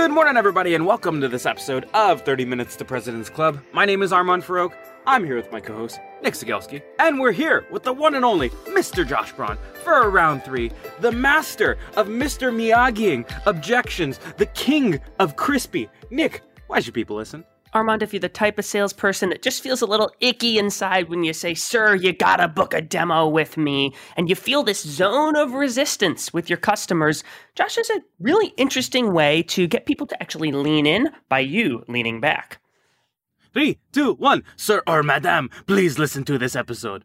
Good morning, everybody, and welcome to this episode of 30 Minutes to President's Club. My name is Armand Farouk. I'm here with my co host, Nick Cegelski, and we're here with the one and only Mr. Josh Braun for round three, the master of Mr. Miyagiing objections, the king of crispy. Nick, why should people listen? Armand, if you're the type of salesperson that just feels a little icky inside when you say, Sir, you gotta book a demo with me, and you feel this zone of resistance with your customers, Josh is a really interesting way to get people to actually lean in by you leaning back. Three, two, one. Sir or Madame, please listen to this episode.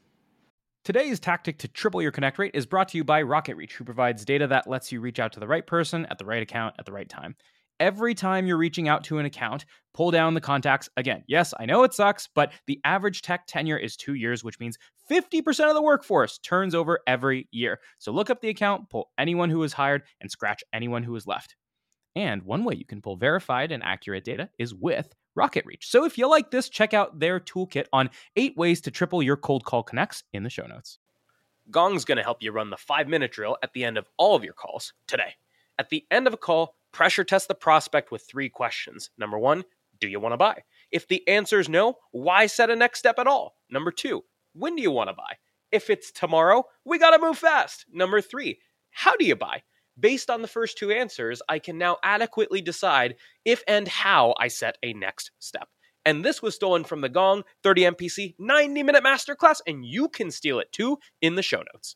Today's tactic to triple your connect rate is brought to you by RocketReach, who provides data that lets you reach out to the right person at the right account at the right time. Every time you're reaching out to an account, pull down the contacts. Again, yes, I know it sucks, but the average tech tenure is two years, which means 50% of the workforce turns over every year. So look up the account, pull anyone who was hired, and scratch anyone who was left. And one way you can pull verified and accurate data is with RocketReach. So if you like this, check out their toolkit on eight ways to triple your cold call connects in the show notes. Gong's going to help you run the five minute drill at the end of all of your calls today. At the end of a call, pressure test the prospect with three questions. Number one, do you want to buy? If the answer is no, why set a next step at all? Number two, when do you want to buy? If it's tomorrow, we got to move fast. Number three, how do you buy? Based on the first two answers, I can now adequately decide if and how I set a next step. And this was stolen from the Gong 30 MPC 90 minute masterclass, and you can steal it too in the show notes.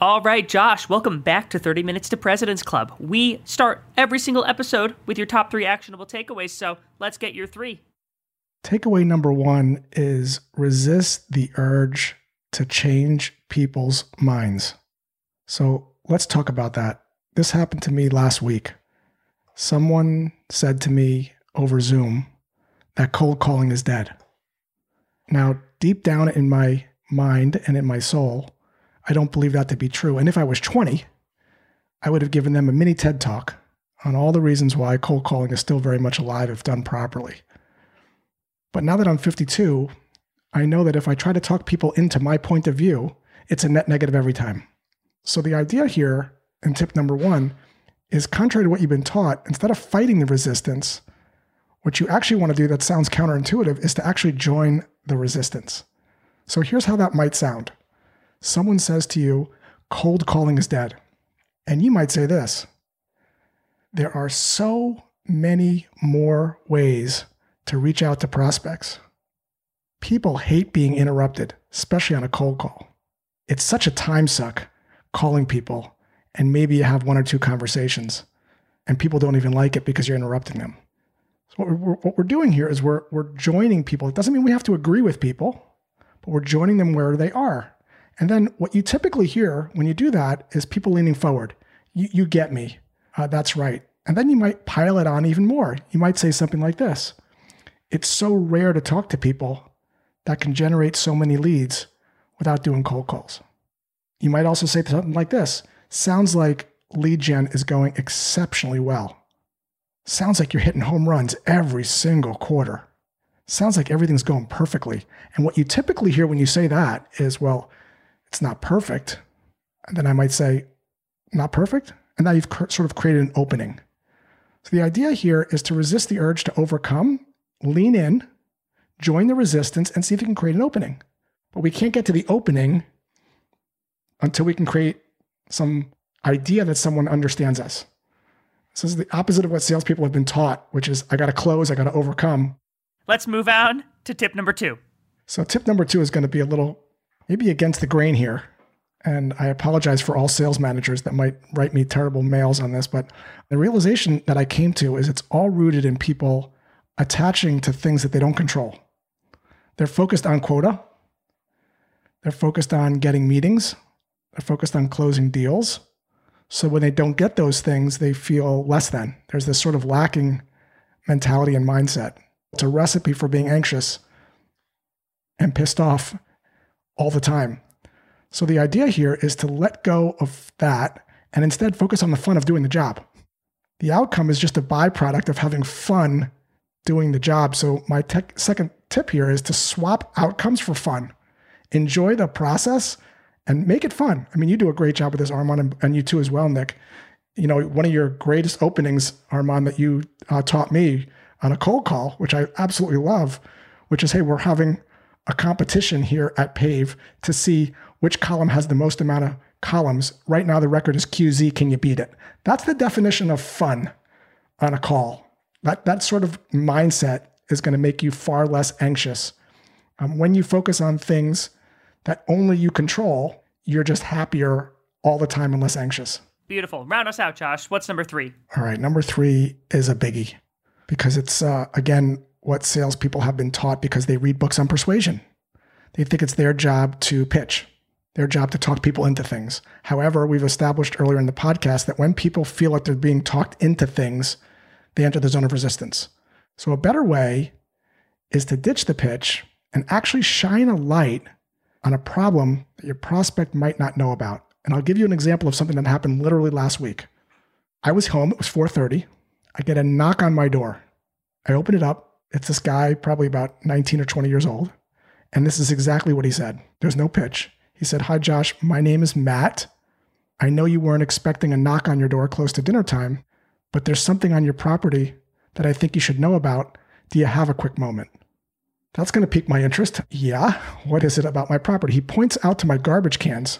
All right, Josh, welcome back to 30 Minutes to President's Club. We start every single episode with your top three actionable takeaways, so let's get your three. Takeaway number one is resist the urge to change people's minds. So let's talk about that. This happened to me last week. Someone said to me over Zoom that cold calling is dead. Now, deep down in my mind and in my soul, I don't believe that to be true. And if I was 20, I would have given them a mini TED talk on all the reasons why cold calling is still very much alive if done properly. But now that I'm 52, I know that if I try to talk people into my point of view, it's a net negative every time. So the idea here, and tip number one, is contrary to what you've been taught, instead of fighting the resistance, what you actually want to do that sounds counterintuitive is to actually join the resistance. So here's how that might sound someone says to you, cold calling is dead. And you might say this there are so many more ways to reach out to prospects. People hate being interrupted, especially on a cold call. It's such a time suck calling people, and maybe you have one or two conversations, and people don't even like it because you're interrupting them. So what we're, what we're doing here is we're we're joining people. It doesn't mean we have to agree with people, but we're joining them where they are. And then what you typically hear when you do that is people leaning forward. You, you get me. Uh, that's right. And then you might pile it on even more. You might say something like this It's so rare to talk to people that can generate so many leads without doing cold calls. You might also say something like this Sounds like lead gen is going exceptionally well. Sounds like you're hitting home runs every single quarter. Sounds like everything's going perfectly. And what you typically hear when you say that is, well, it's not perfect. And then I might say, not perfect. And now you've sort of created an opening. So the idea here is to resist the urge to overcome, lean in, join the resistance, and see if you can create an opening. But we can't get to the opening until we can create some idea that someone understands us. This is the opposite of what salespeople have been taught, which is I got to close, I got to overcome. Let's move on to tip number two. So, tip number two is going to be a little maybe against the grain here. And I apologize for all sales managers that might write me terrible mails on this, but the realization that I came to is it's all rooted in people attaching to things that they don't control. They're focused on quota, they're focused on getting meetings, they're focused on closing deals. So when they don't get those things, they feel less than. There's this sort of lacking mentality and mindset. It's a recipe for being anxious and pissed off all the time. So the idea here is to let go of that and instead focus on the fun of doing the job. The outcome is just a byproduct of having fun doing the job. So my tech, second tip here is to swap outcomes for fun. Enjoy the process and make it fun. I mean, you do a great job with this, Armand, and, you too as well, Nick. You know, one of your greatest openings, Armand, that you uh, taught me on a cold call, which I absolutely love, which is, hey, we're having a competition here at Pave to see which column has the most amount of columns. Right now, the record is QZ. Can you beat it? That's the definition of fun on a call. That, that sort of mindset is going to make you far less anxious. Um, when you focus on things that only you control, you're just happier all the time and less anxious. Beautiful. Round us out, Josh. What's number three? All right. Number three is a biggie because it's, uh, again, what salespeople have been taught because they read books on persuasion. They think it's their job to pitch, their job to talk people into things. However, we've established earlier in the podcast that when people feel like they're being talked into things, they enter the zone of resistance. So, a better way is to ditch the pitch and actually shine a light on a problem that your prospect might not know about. And I'll give you an example of something that happened literally last week. I was home, it was 4:30. I get a knock on my door. I open it up it's this guy, probably about 19 or 20 years old. And this is exactly what he said. There's no pitch. He said, Hi, Josh. My name is Matt. I know you weren't expecting a knock on your door close to dinner time, but there's something on your property that I think you should know about. Do you have a quick moment? That's going to pique my interest. Yeah. What is it about my property? He points out to my garbage cans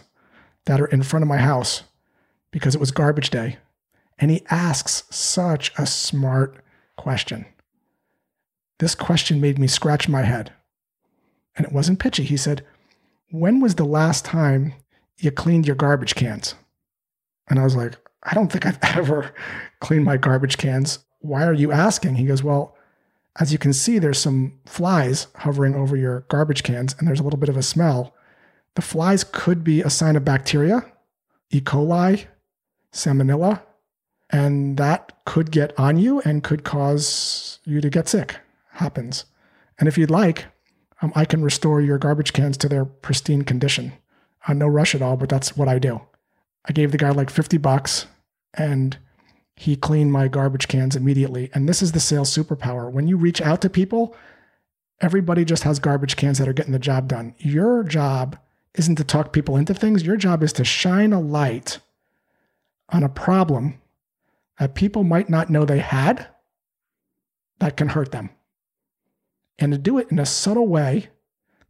that are in front of my house because it was garbage day. And he asks such a smart question. This question made me scratch my head. And it wasn't pitchy. He said, When was the last time you cleaned your garbage cans? And I was like, I don't think I've ever cleaned my garbage cans. Why are you asking? He goes, Well, as you can see, there's some flies hovering over your garbage cans, and there's a little bit of a smell. The flies could be a sign of bacteria, E. coli, salmonella, and that could get on you and could cause you to get sick happens. And if you'd like, um, I can restore your garbage cans to their pristine condition. Uh, no rush at all, but that's what I do. I gave the guy like 50 bucks and he cleaned my garbage cans immediately. And this is the sales superpower. When you reach out to people, everybody just has garbage cans that are getting the job done. Your job isn't to talk people into things, your job is to shine a light on a problem that people might not know they had that can hurt them and to do it in a subtle way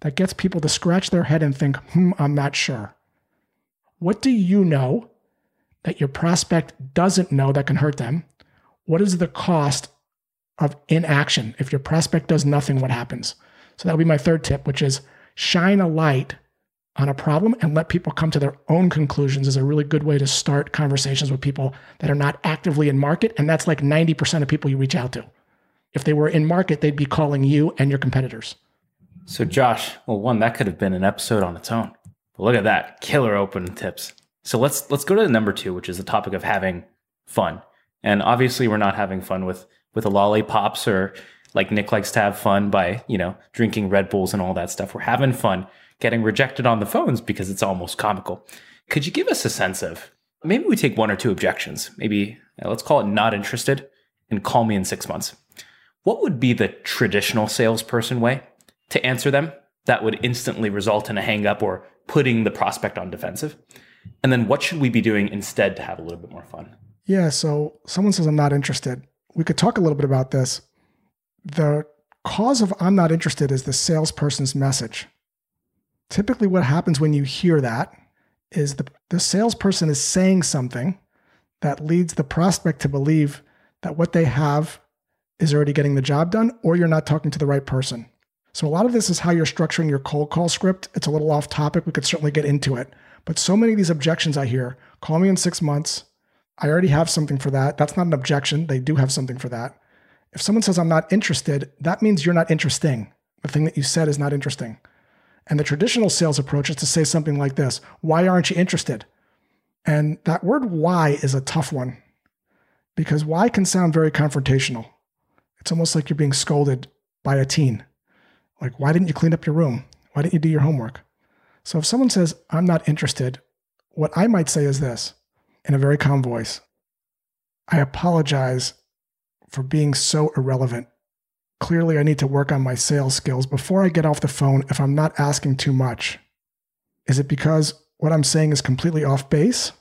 that gets people to scratch their head and think, hmm, I'm not sure. What do you know that your prospect doesn't know that can hurt them? What is the cost of inaction? If your prospect does nothing, what happens? So that'll be my third tip, which is shine a light on a problem and let people come to their own conclusions is a really good way to start conversations with people that are not actively in market. And that's like 90% of people you reach out to. If they were in market, they'd be calling you and your competitors. So, Josh, well, one that could have been an episode on its own. But look at that, killer open tips. So let's let's go to number two, which is the topic of having fun. And obviously, we're not having fun with with a lollipops or like Nick likes to have fun by you know drinking Red Bulls and all that stuff. We're having fun getting rejected on the phones because it's almost comical. Could you give us a sense of maybe we take one or two objections, maybe let's call it not interested, and call me in six months. What would be the traditional salesperson way to answer them that would instantly result in a hang up or putting the prospect on defensive? And then what should we be doing instead to have a little bit more fun? Yeah. So someone says, I'm not interested. We could talk a little bit about this. The cause of I'm not interested is the salesperson's message. Typically, what happens when you hear that is the, the salesperson is saying something that leads the prospect to believe that what they have is already getting the job done, or you're not talking to the right person. So, a lot of this is how you're structuring your cold call script. It's a little off topic. We could certainly get into it. But so many of these objections I hear call me in six months. I already have something for that. That's not an objection. They do have something for that. If someone says, I'm not interested, that means you're not interesting. The thing that you said is not interesting. And the traditional sales approach is to say something like this Why aren't you interested? And that word why is a tough one because why can sound very confrontational. It's almost like you're being scolded by a teen. Like, why didn't you clean up your room? Why didn't you do your homework? So if someone says, I'm not interested, what I might say is this in a very calm voice I apologize for being so irrelevant clearly I need to work on my sales skills before I get off the phone if I'm not asking too much. Is it because what I'm saying is completely off base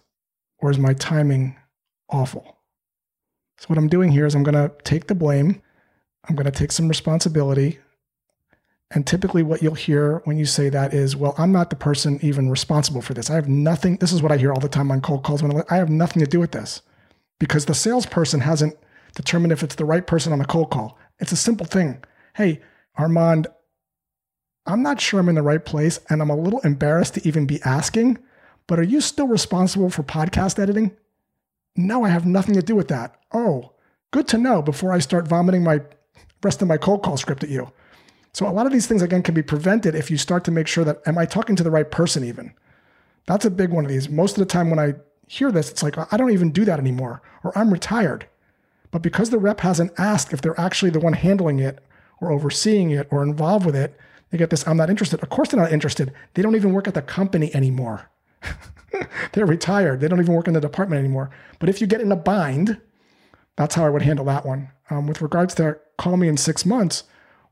or is my timing awful? So, what I'm doing here is I'm going to take the blame, I'm going to take some responsibility. And typically, what you'll hear when you say that is, well, I'm not the person even responsible for this. I have nothing. This is what I hear all the time on cold calls when I have nothing to do with this because the salesperson hasn't determined if it's the right person on the cold call. It's a simple thing. Hey, Armand, I'm not sure I'm in the right place and I'm a little embarrassed to even be asking, but are you still responsible for podcast editing? No, I have nothing to do with that. Oh, good to know before I start vomiting my rest of my cold call script at you. So a lot of these things again can be prevented if you start to make sure that am I talking to the right person even? That's a big one of these. Most of the time when I hear this, it's like I don't even do that anymore or I'm retired. But because the rep hasn't asked if they're actually the one handling it or overseeing it or involved with it, they get this I'm not interested. Of course, they're not interested. They don't even work at the company anymore. they're retired. They don't even work in the department anymore. But if you get in a bind, that's how I would handle that one. Um, with regards to call me in six months,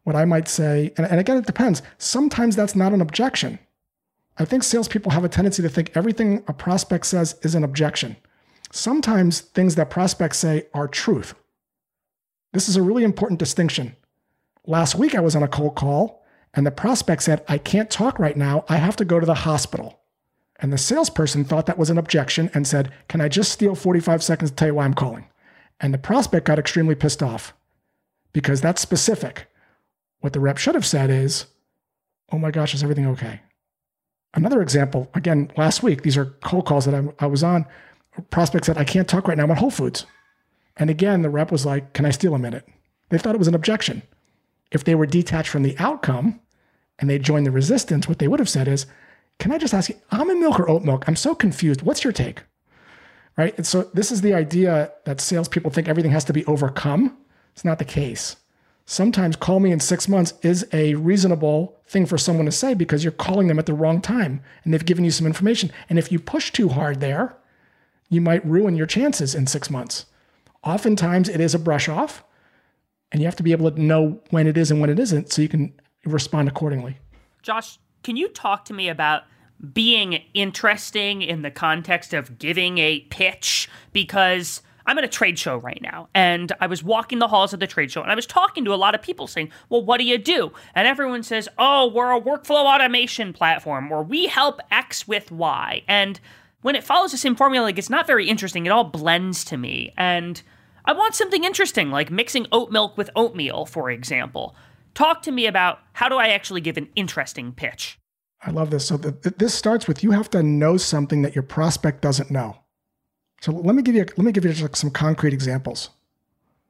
what I might say, and, and again, it depends. Sometimes that's not an objection. I think salespeople have a tendency to think everything a prospect says is an objection. Sometimes things that prospects say are truth. This is a really important distinction. Last week, I was on a cold call, and the prospect said, I can't talk right now. I have to go to the hospital. And the salesperson thought that was an objection and said, Can I just steal 45 seconds to tell you why I'm calling? And the prospect got extremely pissed off because that's specific. What the rep should have said is, Oh my gosh, is everything okay? Another example, again, last week, these are cold calls that I, I was on prospect said, I can't talk right now I'm about Whole Foods. And again, the rep was like, Can I steal a minute? They thought it was an objection. If they were detached from the outcome and they joined the resistance, what they would have said is, Can I just ask you, almond milk or oat milk? I'm so confused. What's your take? Right. And so this is the idea that salespeople think everything has to be overcome. It's not the case. Sometimes call me in six months is a reasonable thing for someone to say because you're calling them at the wrong time and they've given you some information. And if you push too hard there, you might ruin your chances in six months. Oftentimes, it is a brush off, and you have to be able to know when it is and when it isn't so you can respond accordingly. Josh, can you talk to me about being interesting in the context of giving a pitch? Because I'm at a trade show right now, and I was walking the halls of the trade show, and I was talking to a lot of people saying, Well, what do you do? And everyone says, Oh, we're a workflow automation platform, or we help X with Y. And when it follows the same formula, like it's not very interesting. It all blends to me. And I want something interesting, like mixing oat milk with oatmeal, for example. talk to me about how do I actually give an interesting pitch? I love this. So the, this starts with you have to know something that your prospect doesn't know. So let me give you let me give you just some concrete examples.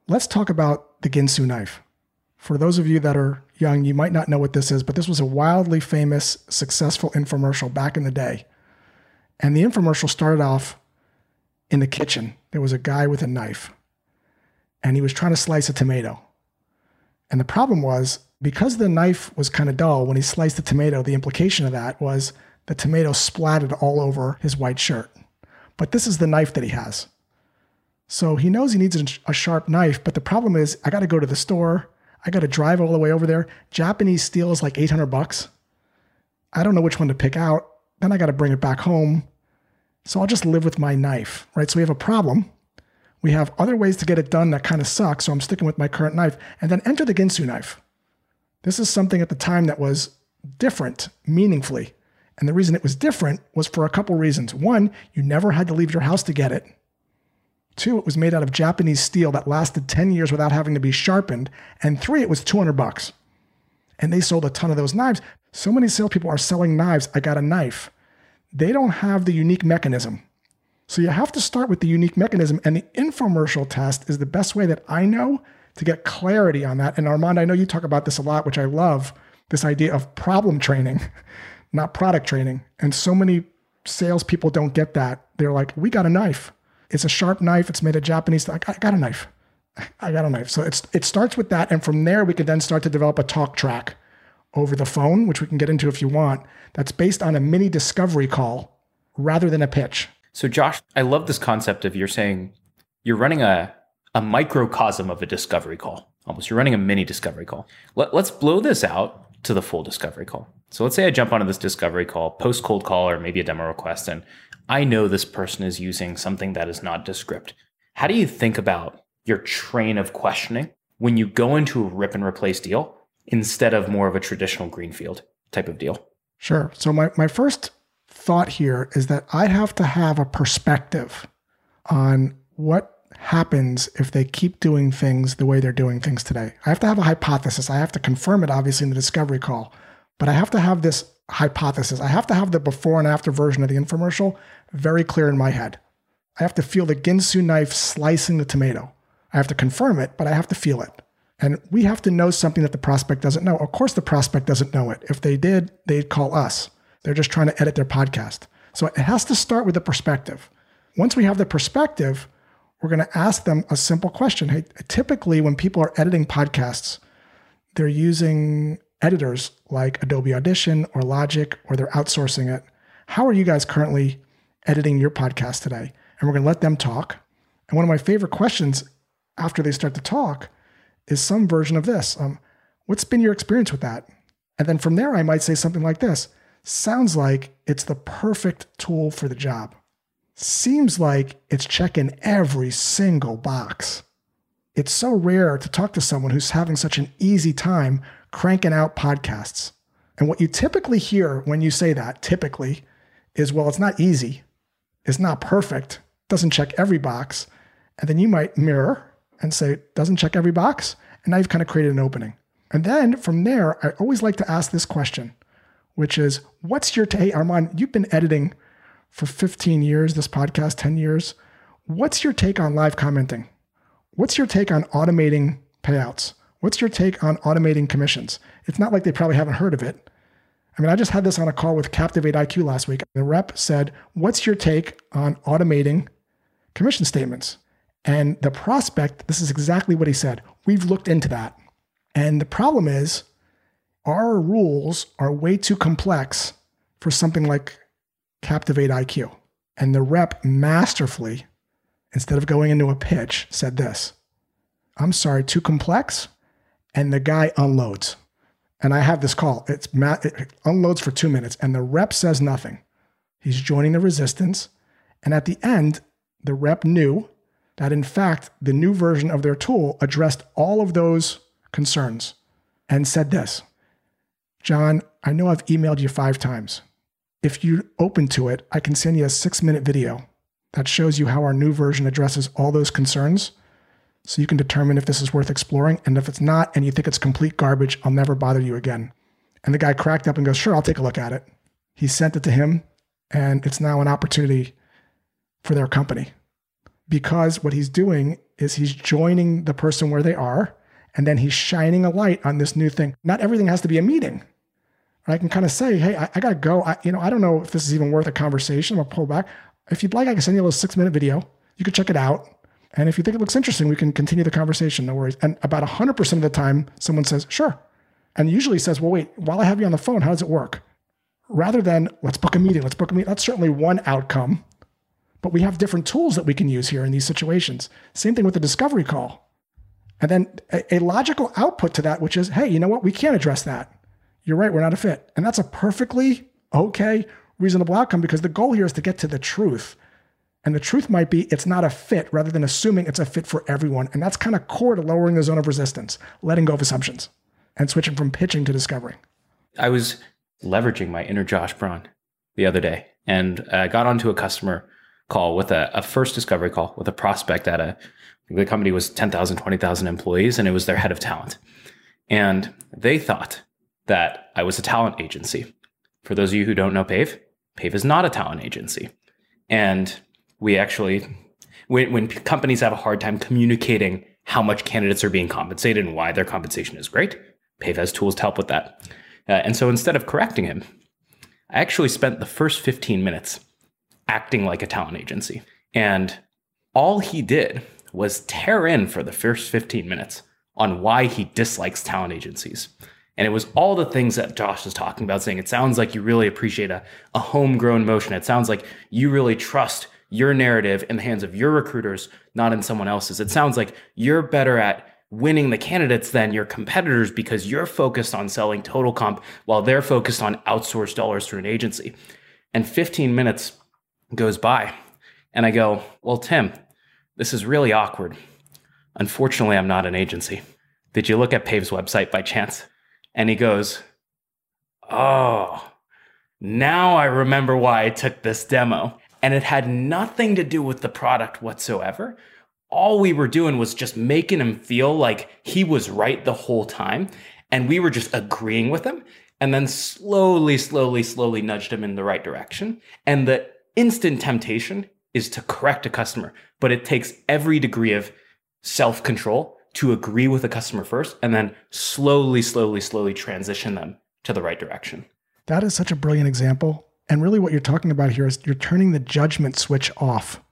Let's talk about the Ginsu knife. For those of you that are young, you might not know what this is, but this was a wildly famous, successful infomercial back in the day. And the infomercial started off in the kitchen. There was a guy with a knife, and he was trying to slice a tomato. And the problem was because the knife was kind of dull, when he sliced the tomato, the implication of that was the tomato splattered all over his white shirt. But this is the knife that he has. So he knows he needs a sharp knife, but the problem is I got to go to the store. I got to drive all the way over there. Japanese steel is like 800 bucks. I don't know which one to pick out. Then I got to bring it back home. So I'll just live with my knife, right? So we have a problem. We have other ways to get it done that kind of suck. So I'm sticking with my current knife. And then enter the Ginsu knife. This is something at the time that was different, meaningfully. And the reason it was different was for a couple reasons. One, you never had to leave your house to get it. Two, it was made out of Japanese steel that lasted 10 years without having to be sharpened. And three, it was 200 bucks. And they sold a ton of those knives. So many salespeople are selling knives. I got a knife. They don't have the unique mechanism. So you have to start with the unique mechanism. And the infomercial test is the best way that I know to get clarity on that. And Armand, I know you talk about this a lot, which I love this idea of problem training, not product training. And so many salespeople don't get that. They're like, we got a knife. It's a sharp knife. It's made of Japanese. I got a knife. I got a knife. So it's it starts with that, and from there we can then start to develop a talk track over the phone, which we can get into if you want. That's based on a mini discovery call rather than a pitch. So Josh, I love this concept of you're saying you're running a a microcosm of a discovery call. Almost you're running a mini discovery call. Let, let's blow this out to the full discovery call. So let's say I jump onto this discovery call, post cold call or maybe a demo request, and I know this person is using something that is not Descript. How do you think about your train of questioning when you go into a rip and replace deal instead of more of a traditional greenfield type of deal? Sure. So my, my first thought here is that I have to have a perspective on what happens if they keep doing things the way they're doing things today. I have to have a hypothesis. I have to confirm it, obviously, in the discovery call, but I have to have this hypothesis. I have to have the before and after version of the infomercial very clear in my head. I have to feel the Ginsu knife slicing the tomato. I have to confirm it, but I have to feel it. And we have to know something that the prospect doesn't know. Of course, the prospect doesn't know it. If they did, they'd call us. They're just trying to edit their podcast. So it has to start with the perspective. Once we have the perspective, we're going to ask them a simple question. Hey, typically, when people are editing podcasts, they're using editors like Adobe Audition or Logic, or they're outsourcing it. How are you guys currently editing your podcast today? And we're going to let them talk. And one of my favorite questions after they start to talk is some version of this. Um, what's been your experience with that? And then from there, I might say something like this Sounds like it's the perfect tool for the job. Seems like it's checking every single box. It's so rare to talk to someone who's having such an easy time cranking out podcasts. And what you typically hear when you say that, typically, is well, it's not easy, it's not perfect, doesn't check every box. And then you might mirror and say, doesn't check every box. And now you've kind of created an opening. And then from there, I always like to ask this question, which is, what's your take? Armand, you've been editing for 15 years, this podcast, 10 years. What's your take on live commenting? What's your take on automating payouts? What's your take on automating commissions? It's not like they probably haven't heard of it. I mean, I just had this on a call with Captivate IQ last week. The rep said, What's your take on automating commission statements? And the prospect, this is exactly what he said. We've looked into that. And the problem is, our rules are way too complex for something like Captivate IQ. And the rep masterfully, instead of going into a pitch, said this I'm sorry, too complex? And the guy unloads and I have this call. It's Matt, it unloads for two minutes, and the rep says nothing. He's joining the resistance. And at the end, the rep knew that in fact, the new version of their tool addressed all of those concerns and said this John, I know I've emailed you five times. If you're open to it, I can send you a six minute video that shows you how our new version addresses all those concerns. so you can determine if this is worth exploring. And if it's not, and you think it's complete garbage, I'll never bother you again. And the guy cracked up and goes, Sure, I'll take a look at it. He sent it to him, and it's now an opportunity for their company because what he's doing is he's joining the person where they are and then he's shining a light on this new thing. Not everything has to be a meeting. I can kind of say, hey, I, I got to go. I, you know, I don't know if this is even worth a conversation. I'm gonna pull back. If you'd like, I can send you a little six minute video. You can check it out. And if you think it looks interesting, we can continue the conversation. No worries. And about 100% of the time, someone says, sure. And usually says, well, wait, while I have you on the phone, how does it work? Rather than let's book a meeting, let's book a meeting. That's certainly one outcome. But we have different tools that we can use here in these situations. Same thing with the discovery call. And then a, a logical output to that, which is, hey, you know what? We can't address that. You're right, we're not a fit. And that's a perfectly okay, reasonable outcome because the goal here is to get to the truth. And the truth might be it's not a fit rather than assuming it's a fit for everyone. And that's kind of core to lowering the zone of resistance, letting go of assumptions and switching from pitching to discovering. I was leveraging my inner Josh Braun the other day and I got onto a customer call with a, a first discovery call with a prospect at a the company was 10,000, 20,000 employees, and it was their head of talent. And they thought that I was a talent agency. For those of you who don't know Pave, Pave is not a talent agency. And we actually, when, when companies have a hard time communicating how much candidates are being compensated and why their compensation is great, Pave has tools to help with that. Uh, and so instead of correcting him, I actually spent the first 15 minutes acting like a talent agency. And all he did was tear in for the first 15 minutes on why he dislikes talent agencies. And it was all the things that Josh was talking about, saying it sounds like you really appreciate a, a homegrown motion. It sounds like you really trust your narrative in the hands of your recruiters, not in someone else's. It sounds like you're better at winning the candidates than your competitors because you're focused on selling total comp while they're focused on outsourced dollars through an agency. And 15 minutes goes by. And I go, Well, Tim, this is really awkward. Unfortunately, I'm not an agency. Did you look at Pave's website by chance? And he goes, Oh, now I remember why I took this demo. And it had nothing to do with the product whatsoever. All we were doing was just making him feel like he was right the whole time. And we were just agreeing with him and then slowly, slowly, slowly nudged him in the right direction. And the instant temptation is to correct a customer, but it takes every degree of self control to agree with the customer first and then slowly, slowly, slowly transition them to the right direction. That is such a brilliant example. And really, what you're talking about here is you're turning the judgment switch off.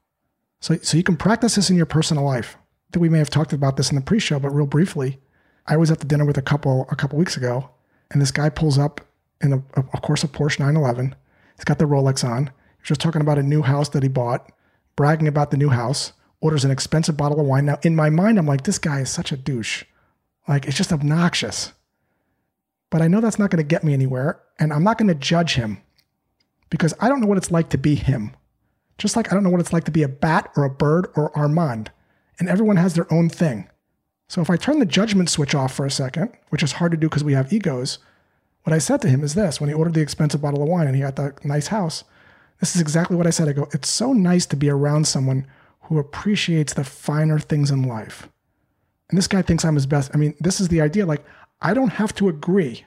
So, so you can practice this in your personal life. Think we may have talked about this in the pre-show, but real briefly, I was at the dinner with a couple a couple weeks ago, and this guy pulls up in a, of course a Porsche 911. He's got the Rolex on, He's just talking about a new house that he bought, bragging about the new house, orders an expensive bottle of wine. Now, in my mind, I'm like, this guy is such a douche. Like, it's just obnoxious. But I know that's not going to get me anywhere. And I'm not going to judge him because I don't know what it's like to be him. Just like I don't know what it's like to be a bat or a bird or Armand. And everyone has their own thing. So if I turn the judgment switch off for a second, which is hard to do because we have egos, what I said to him is this when he ordered the expensive bottle of wine and he got the nice house, this is exactly what I said. I go, it's so nice to be around someone who appreciates the finer things in life. And this guy thinks I'm his best. I mean, this is the idea. Like, I don't have to agree,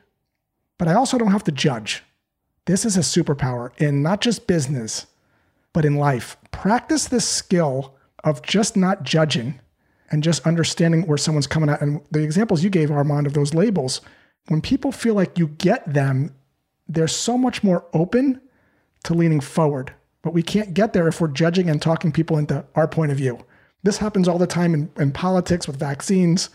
but I also don't have to judge. This is a superpower in not just business, but in life. Practice this skill of just not judging and just understanding where someone's coming at. And the examples you gave, Armand, of those labels, when people feel like you get them, they're so much more open to leaning forward. But we can't get there if we're judging and talking people into our point of view. This happens all the time in, in politics with vaccines.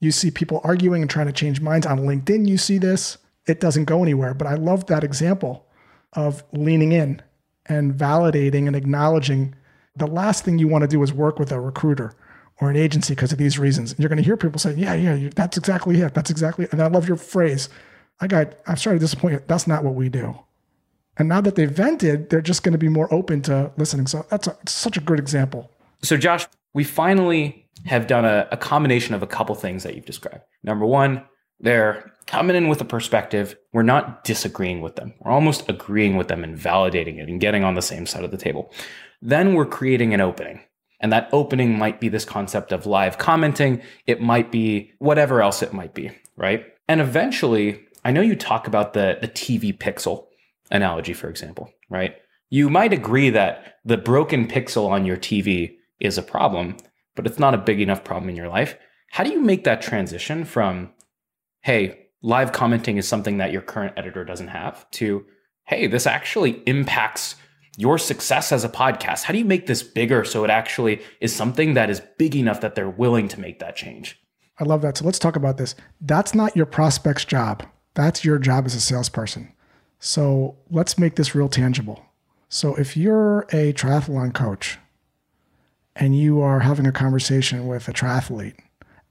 You see people arguing and trying to change minds. On LinkedIn, you see this. It doesn't go anywhere. But I love that example of leaning in and validating and acknowledging the last thing you want to do is work with a recruiter or an agency because of these reasons. You're going to hear people say, yeah, yeah, that's exactly it. That's exactly it. And I love your phrase. I got, I'm sorry to disappoint you. That's not what we do. And now that they've vented, they're just going to be more open to listening. So that's a, such a good example. So, Josh, we finally have done a, a combination of a couple things that you've described. Number one, they're coming in with a perspective. We're not disagreeing with them. We're almost agreeing with them and validating it and getting on the same side of the table. Then we're creating an opening. And that opening might be this concept of live commenting, it might be whatever else it might be, right? And eventually, I know you talk about the, the TV pixel analogy, for example, right? You might agree that the broken pixel on your TV is a problem, but it's not a big enough problem in your life. How do you make that transition from, hey, live commenting is something that your current editor doesn't have, to, hey, this actually impacts your success as a podcast? How do you make this bigger so it actually is something that is big enough that they're willing to make that change? I love that. So let's talk about this. That's not your prospect's job. That's your job as a salesperson. So let's make this real tangible. So if you're a triathlon coach and you are having a conversation with a triathlete,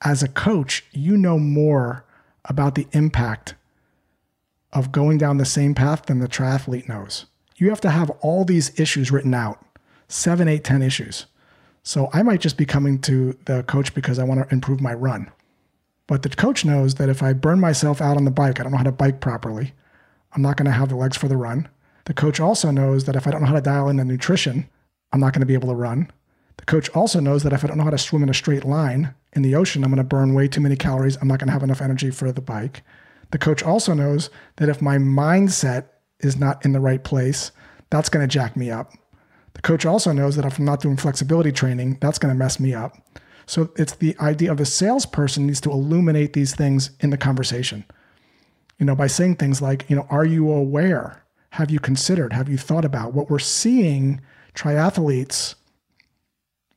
as a coach, you know more about the impact of going down the same path than the triathlete knows you have to have all these issues written out seven, eight, ten issues. So I might just be coming to the coach because I want to improve my run. But the coach knows that if I burn myself out on the bike, I don't know how to bike properly, I'm not going to have the legs for the run. The coach also knows that if I don't know how to dial in the nutrition, I'm not going to be able to run. The coach also knows that if I don't know how to swim in a straight line in the ocean, I'm going to burn way too many calories. I'm not going to have enough energy for the bike. The coach also knows that if my mindset is not in the right place, that's going to jack me up. The coach also knows that if I'm not doing flexibility training, that's going to mess me up. So it's the idea of the salesperson needs to illuminate these things in the conversation. You know, by saying things like, you know, are you aware? Have you considered? Have you thought about what we're seeing triathletes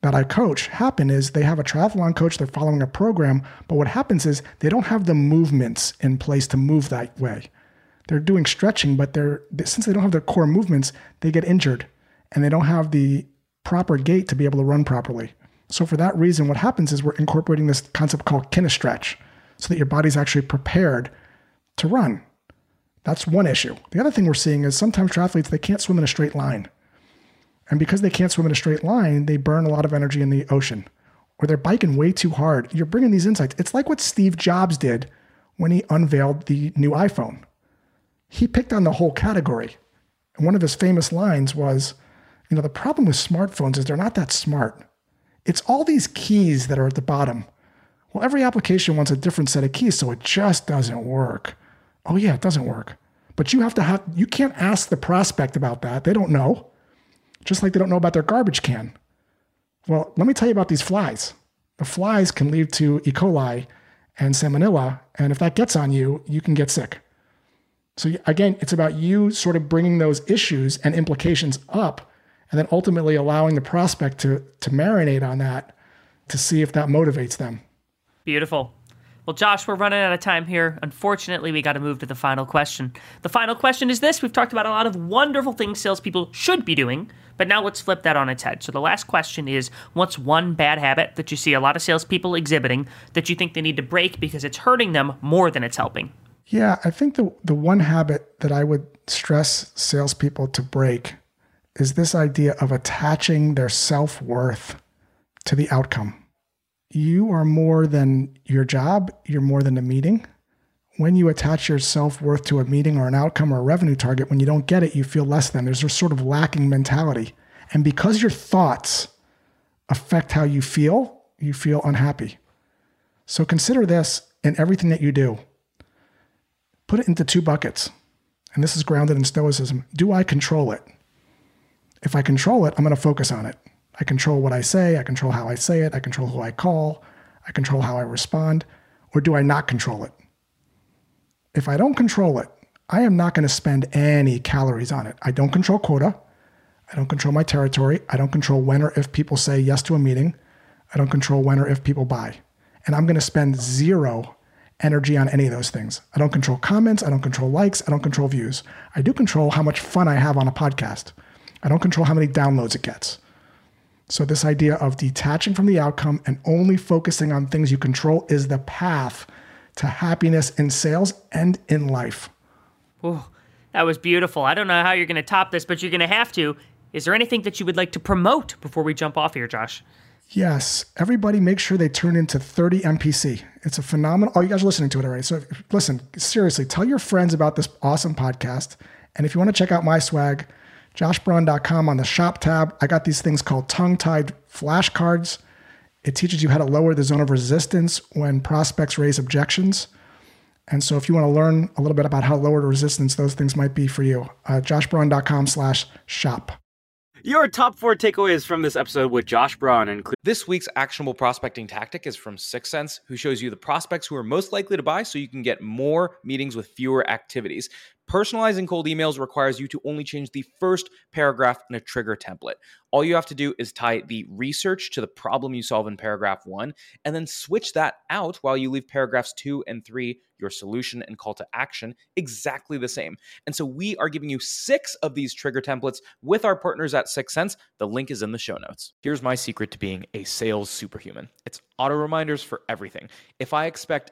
that I coach happen is they have a triathlon coach, they're following a program, but what happens is they don't have the movements in place to move that way they're doing stretching, but they're since they don't have their core movements, they get injured and they don't have the proper gait to be able to run properly. So for that reason, what happens is we're incorporating this concept called Kinstretch so that your body's actually prepared to run. That's one issue. The other thing we're seeing is sometimes triathletes they can't swim in a straight line. And because they can't swim in a straight line, they burn a lot of energy in the ocean or they're biking way too hard. You're bringing these insights. It's like what Steve Jobs did when he unveiled the new iPhone he picked on the whole category. And one of his famous lines was, you know, the problem with smartphones is they're not that smart. It's all these keys that are at the bottom. Well, every application wants a different set of keys, so it just doesn't work. Oh, yeah, it doesn't work. But you have to have, you can't ask the prospect about that. They don't know. Just like they don't know about their garbage can. Well, let me tell you about these flies. The flies can lead to E. coli and salmonella. And if that gets on you, you can get sick. So again, it's about you sort of bringing those issues and implications up and then ultimately allowing the prospect to to marinate on that to see if that motivates them. Beautiful. Well, Josh, we're running out of time here. Unfortunately, we got to move to the final question. The final question is this We've talked about a lot of wonderful things salespeople should be doing, but now let's flip that on its head. So, the last question is What's one bad habit that you see a lot of salespeople exhibiting that you think they need to break because it's hurting them more than it's helping? Yeah, I think the the one habit that I would stress salespeople to break is this idea of attaching their self worth to the outcome. You are more than your job. You're more than a meeting. When you attach your self worth to a meeting or an outcome or a revenue target, when you don't get it, you feel less than. There's a sort of lacking mentality. And because your thoughts affect how you feel, you feel unhappy. So consider this in everything that you do put it into two buckets. And this is grounded in Stoicism. Do I control it? If I control it, I'm going to focus on it. I control what I say, I control how I say it, I control who I call, I control how I respond. Or do I not control it? If I don't control it, I am not going to spend any calories on it. I don't control quota. I don't control my territory. I don't control when or if people say yes to a meeting. I don't control when or if people buy. And I'm going to spend zero energy on any of those things. I don't control comments. I don't control likes. I don't control views. I do control how much fun I have on a podcast. I don't control how many downloads it gets. So, this idea of detaching from the outcome and only focusing on things you control is the path to happiness in sales and in life. Ooh, that was beautiful. I don't know how you're going to top this, but you're going to have to. Is there anything that you would like to promote before we jump off here, Josh? Yes, everybody make sure they turn into 30 MPC. It's a phenomenal. Oh, you guys are listening to it already. So listen, seriously, tell your friends about this awesome podcast. And if you want to check out my swag, joshbraun.com on the shop tab. I got these things called tongue tied flashcards. It teaches you how to lower the zone of resistance when prospects raise objections. And so if you want to learn a little bit about how to lower the resistance, those things might be for you. Uh, joshbraun.com slash shop. Your top four takeaways from this episode with Josh Braun include This week's actionable prospecting tactic is from 6sense, who shows you the prospects who are most likely to buy so you can get more meetings with fewer activities. Personalizing cold emails requires you to only change the first paragraph in a trigger template. All you have to do is tie the research to the problem you solve in paragraph one, and then switch that out while you leave paragraphs two and three, your solution and call to action, exactly the same. And so we are giving you six of these trigger templates with our partners at 6sense. The link is in the show notes. Here's my secret to being a sales superhuman it's auto reminders for everything. If I expect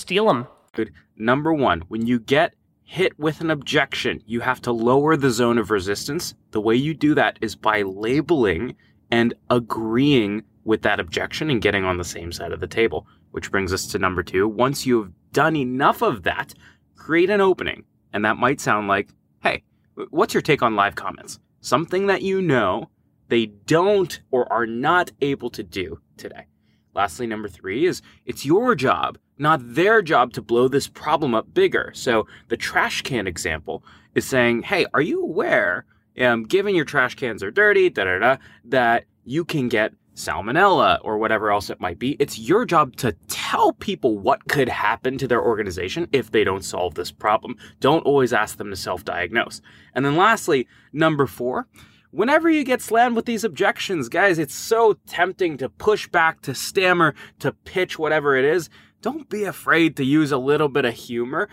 steal them. Good. number one, when you get hit with an objection, you have to lower the zone of resistance. The way you do that is by labeling and agreeing with that objection and getting on the same side of the table. Which brings us to number two. Once you've done enough of that, create an opening. And that might sound like, hey, what's your take on live comments? Something that you know they don't or are not able to do today. Lastly, number three is it's your job, not their job to blow this problem up bigger. So the trash can example is saying, hey, are you aware, um, given your trash cans are dirty, da da da, that you can get salmonella or whatever else it might be? It's your job to tell people what could happen to their organization if they don't solve this problem. Don't always ask them to self diagnose. And then lastly, number four, whenever you get slammed with these objections, guys, it's so tempting to push back, to stammer, to pitch whatever it is. Don't be afraid to use a little bit of humor.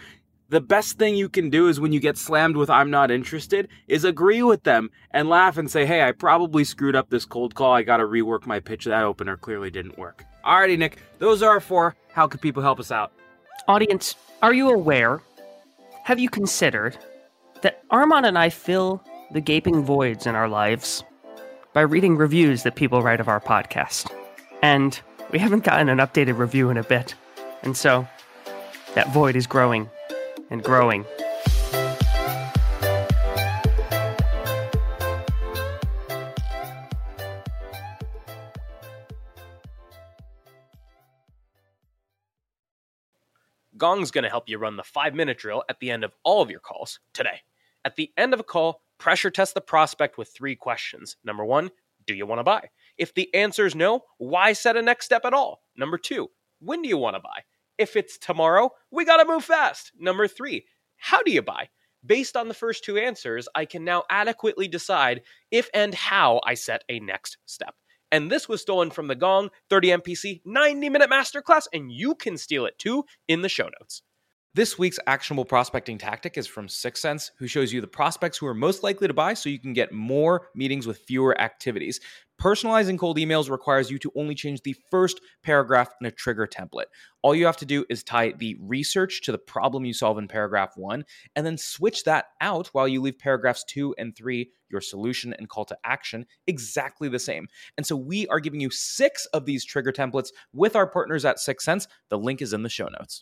The best thing you can do is when you get slammed with I'm not interested is agree with them and laugh and say, "Hey, I probably screwed up this cold call. I got to rework my pitch. That opener clearly didn't work." Alrighty, Nick. Those are our four. How could people help us out? Audience, are you aware? Have you considered that Armand and I fill the gaping voids in our lives by reading reviews that people write of our podcast? And we haven't gotten an updated review in a bit. And so that void is growing and growing. Gong's going to help you run the five minute drill at the end of all of your calls today. At the end of a call, pressure test the prospect with three questions. Number one, do you want to buy? If the answer is no, why set a next step at all? Number two, when do you want to buy? If it's tomorrow, we got to move fast. Number three, how do you buy? Based on the first two answers, I can now adequately decide if and how I set a next step. And this was stolen from the Gong 30 MPC 90 minute masterclass, and you can steal it too in the show notes. This week's actionable prospecting tactic is from 6sense, who shows you the prospects who are most likely to buy so you can get more meetings with fewer activities. Personalizing cold emails requires you to only change the first paragraph in a trigger template. All you have to do is tie the research to the problem you solve in paragraph one, and then switch that out while you leave paragraphs two and three, your solution and call to action, exactly the same. And so we are giving you six of these trigger templates with our partners at 6sense. The link is in the show notes.